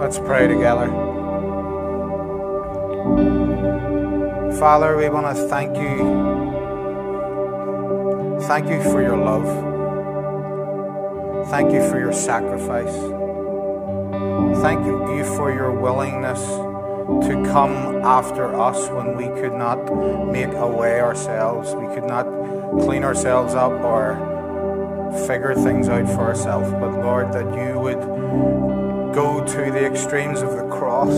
Let's pray together. Father, we want to thank you. Thank you for your love. Thank you for your sacrifice. Thank you for your willingness to come after us when we could not make a way ourselves. We could not clean ourselves up or figure things out for ourselves. But Lord, that you would go to the extremes of the cross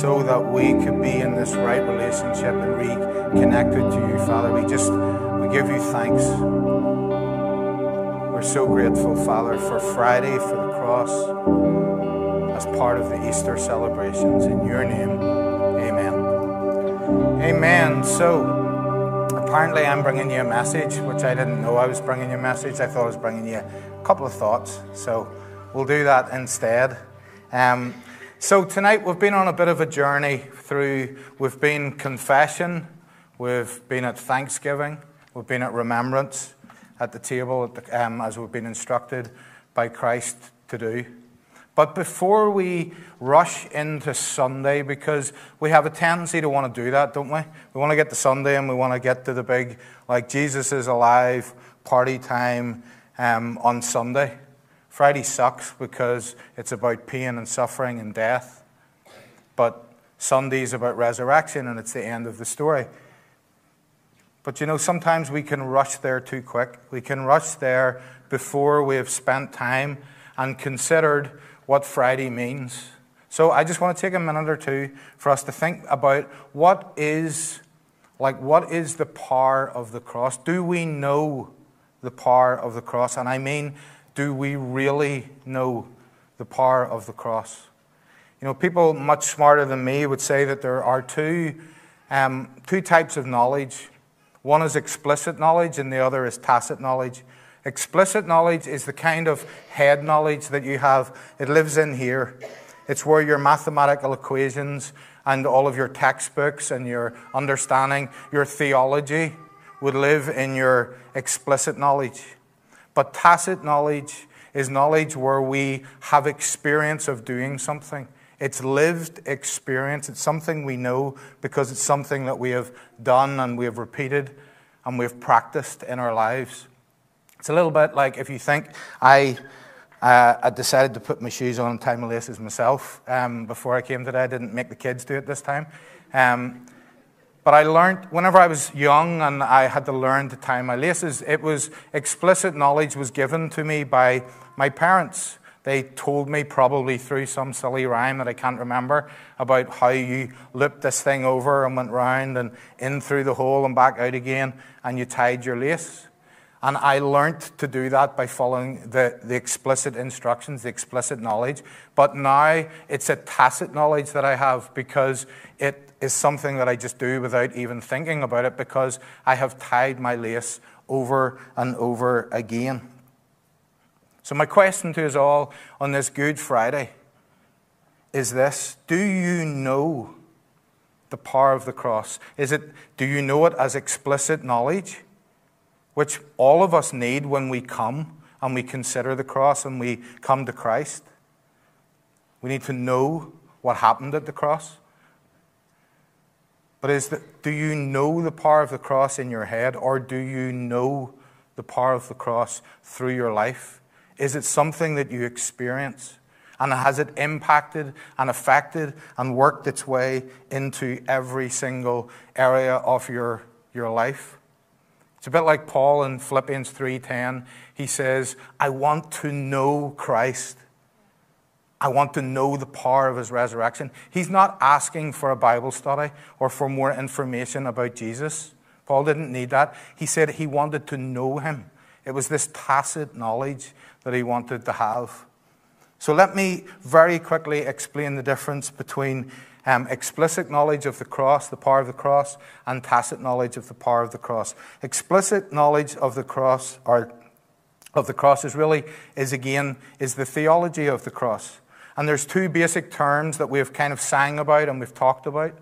so that we could be in this right relationship and reconnected to you, Father. We just we give you thanks. We're so grateful, Father, for Friday, for the cross, as part of the Easter celebrations. In your name, amen. Amen. So, apparently, I'm bringing you a message, which I didn't know I was bringing you a message. I thought I was bringing you a couple of thoughts. So, we'll do that instead. Um, so, tonight we've been on a bit of a journey through, we've been confession, we've been at Thanksgiving, we've been at remembrance at the table at the, um, as we've been instructed by Christ to do. But before we rush into Sunday, because we have a tendency to want to do that, don't we? We want to get to Sunday and we want to get to the big, like, Jesus is alive party time um, on Sunday. Friday sucks because it's about pain and suffering and death. But Sunday is about resurrection and it's the end of the story. But you know, sometimes we can rush there too quick. We can rush there before we have spent time and considered what Friday means. So I just want to take a minute or two for us to think about what is like what is the power of the cross? Do we know the power of the cross? And I mean, do we really know the power of the cross? You know, people much smarter than me would say that there are two, um, two types of knowledge one is explicit knowledge, and the other is tacit knowledge. Explicit knowledge is the kind of head knowledge that you have, it lives in here. It's where your mathematical equations and all of your textbooks and your understanding, your theology would live in your explicit knowledge. But tacit knowledge is knowledge where we have experience of doing something. It's lived experience. It's something we know because it's something that we have done and we have repeated and we've practiced in our lives. It's a little bit like if you think I, uh, I decided to put my shoes on and tie my laces myself um, before I came today. I didn't make the kids do it this time. Um, but I learned whenever I was young and I had to learn to tie my laces, it was explicit knowledge was given to me by my parents. They told me, probably through some silly rhyme that I can't remember, about how you looped this thing over and went round and in through the hole and back out again, and you tied your lace. And I learned to do that by following the, the explicit instructions, the explicit knowledge. But now it's a tacit knowledge that I have because it is something that I just do without even thinking about it because I have tied my lace over and over again. So, my question to us all on this Good Friday is this Do you know the power of the cross? Is it, do you know it as explicit knowledge, which all of us need when we come and we consider the cross and we come to Christ? We need to know what happened at the cross. But is the, do you know the power of the cross in your head, or do you know the power of the cross through your life? Is it something that you experience? And has it impacted and affected and worked its way into every single area of your, your life? It's a bit like Paul in Philippians 3:10. He says, "I want to know Christ. I want to know the power of his resurrection." He's not asking for a Bible study or for more information about Jesus. Paul didn't need that. He said he wanted to know him. It was this tacit knowledge that he wanted to have. So let me very quickly explain the difference between um, explicit knowledge of the cross, the power of the cross, and tacit knowledge of the power of the cross. Explicit knowledge of the cross, or of the cross, is really is again is the theology of the cross. And there's two basic terms that we've kind of sang about and we've talked about.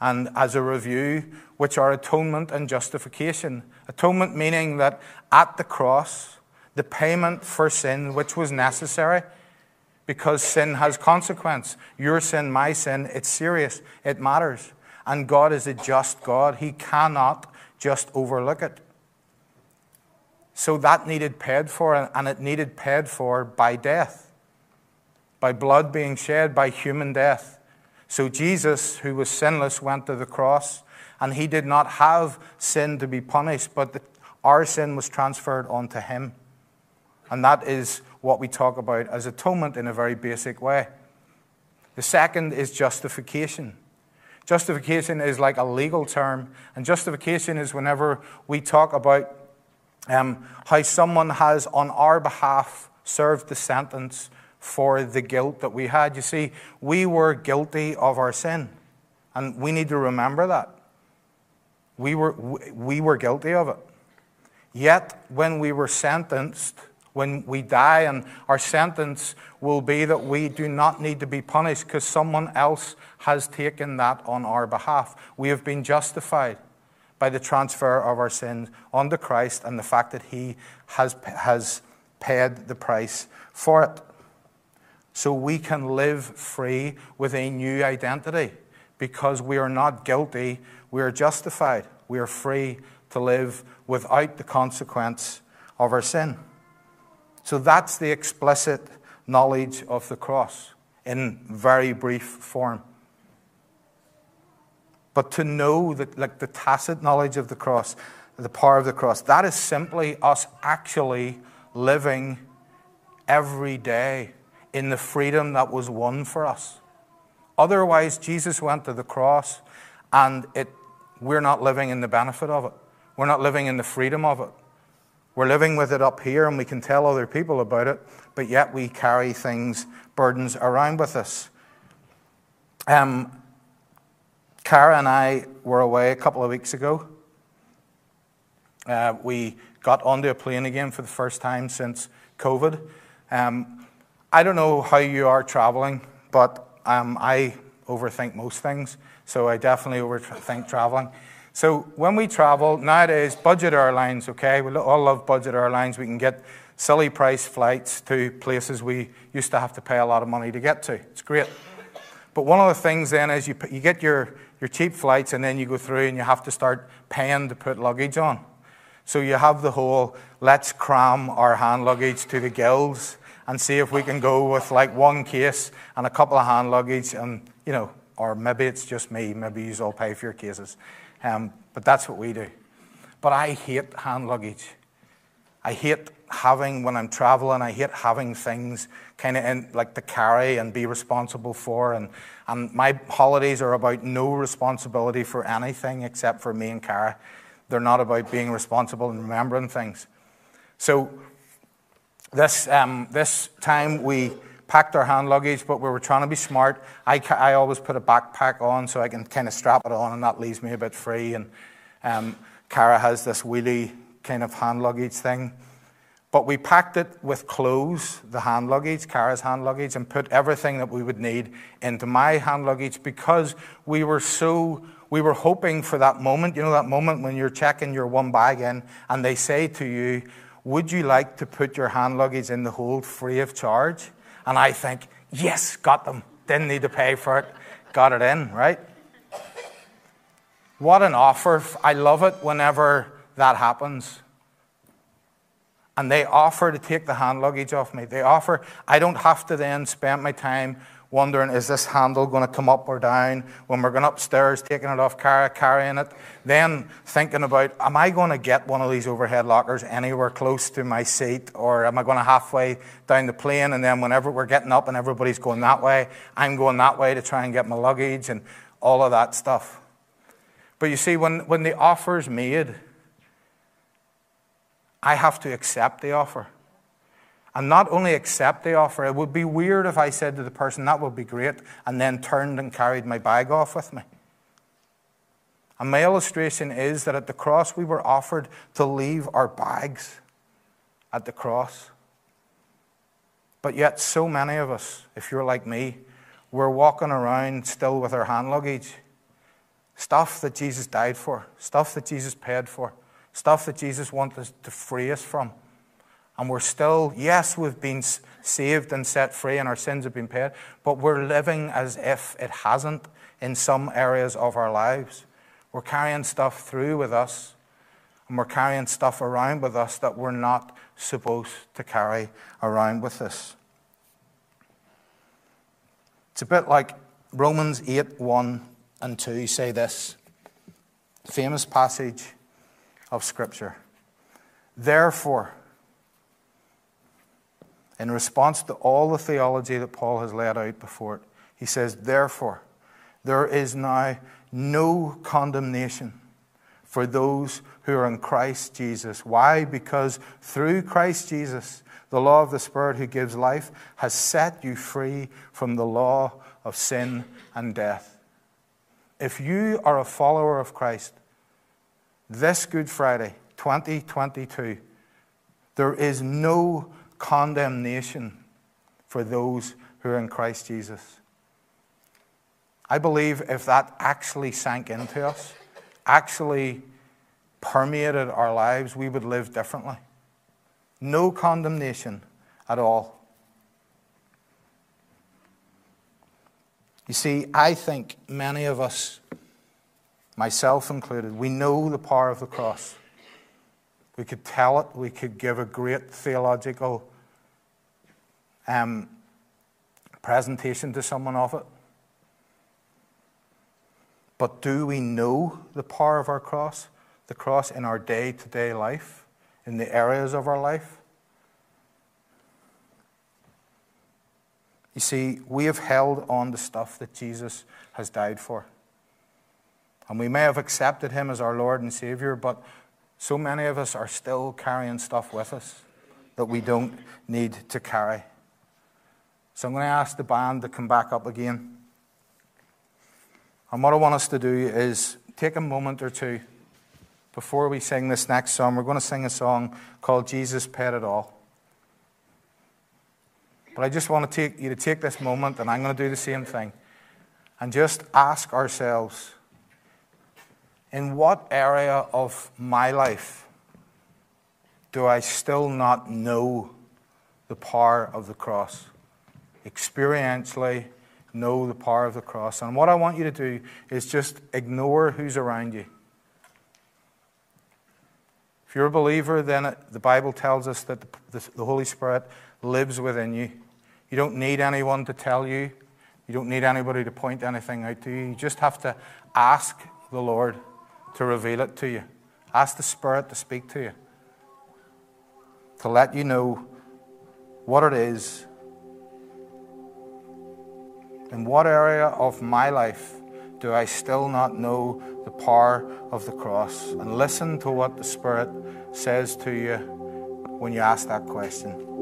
And as a review, which are atonement and justification. Atonement meaning that at the cross, the payment for sin which was necessary because sin has consequence. Your sin, my sin, it's serious, it matters. And God is a just God. He cannot just overlook it. So that needed paid for, and it needed paid for by death, by blood being shed, by human death. So Jesus, who was sinless, went to the cross, and he did not have sin to be punished, but the, our sin was transferred onto him. And that is what we talk about as atonement in a very basic way. The second is justification. Justification is like a legal term, and justification is whenever we talk about um, how someone has, on our behalf, served the sentence for the guilt that we had. You see, we were guilty of our sin, and we need to remember that. We were, we were guilty of it. Yet, when we were sentenced, when we die, and our sentence will be that we do not need to be punished because someone else has taken that on our behalf. We have been justified by the transfer of our sins onto Christ and the fact that He has, has paid the price for it. So we can live free with a new identity because we are not guilty, we are justified. We are free to live without the consequence of our sin. So that's the explicit knowledge of the cross in very brief form. But to know that, like the tacit knowledge of the cross, the power of the cross, that is simply us actually living every day in the freedom that was won for us. Otherwise, Jesus went to the cross and it, we're not living in the benefit of it. We're not living in the freedom of it. We're living with it up here and we can tell other people about it, but yet we carry things, burdens around with us. Um, Cara and I were away a couple of weeks ago. Uh, we got onto a plane again for the first time since COVID. Um, I don't know how you are traveling, but um, I overthink most things, so I definitely overthink traveling. So when we travel, nowadays, budget airlines, okay, we all love budget airlines. We can get silly price flights to places we used to have to pay a lot of money to get to. It's great. But one of the things then is you, you get your your cheap flights, and then you go through and you have to start paying to put luggage on. So you have the whole let's cram our hand luggage to the gills and see if we can go with like one case and a couple of hand luggage, and you know, or maybe it's just me, maybe you all pay for your cases. Um, but that's what we do. But I hate hand luggage. I hate having, when I'm traveling, I hate having things kind of in, like to carry and be responsible for. And and my holidays are about no responsibility for anything except for me and Cara. They're not about being responsible and remembering things. So this, um, this time we packed our hand luggage, but we were trying to be smart. I, I always put a backpack on so I can kind of strap it on, and that leaves me a bit free. And um, Cara has this wheelie kind of hand luggage thing. But we packed it with clothes, the hand luggage, Cara's hand luggage, and put everything that we would need into my hand luggage because we were so, we were hoping for that moment, you know, that moment when you're checking your one bag in and they say to you, Would you like to put your hand luggage in the hold free of charge? And I think, Yes, got them. Didn't need to pay for it. Got it in, right? What an offer. I love it whenever that happens and they offer to take the hand luggage off me. They offer, I don't have to then spend my time wondering, is this handle going to come up or down when we're going upstairs, taking it off, car- carrying it. Then thinking about, am I going to get one of these overhead lockers anywhere close to my seat, or am I going to halfway down the plane, and then whenever we're getting up and everybody's going that way, I'm going that way to try and get my luggage and all of that stuff. But you see, when, when the offer's made, I have to accept the offer. And not only accept the offer, it would be weird if I said to the person, that would be great, and then turned and carried my bag off with me. And my illustration is that at the cross, we were offered to leave our bags at the cross. But yet, so many of us, if you're like me, we're walking around still with our hand luggage. Stuff that Jesus died for, stuff that Jesus paid for stuff that Jesus wanted to free us from. And we're still, yes, we've been saved and set free and our sins have been paid, but we're living as if it hasn't in some areas of our lives. We're carrying stuff through with us and we're carrying stuff around with us that we're not supposed to carry around with us. It's a bit like Romans 8 1 and 2 say this famous passage of Scripture. Therefore, in response to all the theology that Paul has laid out before it, he says, Therefore, there is now no condemnation for those who are in Christ Jesus. Why? Because through Christ Jesus, the law of the Spirit who gives life has set you free from the law of sin and death. If you are a follower of Christ, this Good Friday, 2022, there is no condemnation for those who are in Christ Jesus. I believe if that actually sank into us, actually permeated our lives, we would live differently. No condemnation at all. You see, I think many of us, myself included, we know the power of the cross. We could tell it, we could give a great theological um, presentation to someone of it. But do we know the power of our cross? The cross in our day to day life, in the areas of our life? You see, we have held on to stuff that Jesus has died for. And we may have accepted him as our Lord and Savior, but so many of us are still carrying stuff with us that we don't need to carry. So I'm going to ask the band to come back up again. And what I want us to do is take a moment or two before we sing this next song. We're going to sing a song called Jesus Paid It All. But I just want to take you to take this moment, and I'm going to do the same thing, and just ask ourselves in what area of my life do I still not know the power of the cross? Experientially, know the power of the cross. And what I want you to do is just ignore who's around you. If you're a believer, then the Bible tells us that the Holy Spirit lives within you. You don't need anyone to tell you. You don't need anybody to point anything out to you. You just have to ask the Lord to reveal it to you. Ask the Spirit to speak to you, to let you know what it is. In what area of my life do I still not know the power of the cross? And listen to what the Spirit says to you when you ask that question.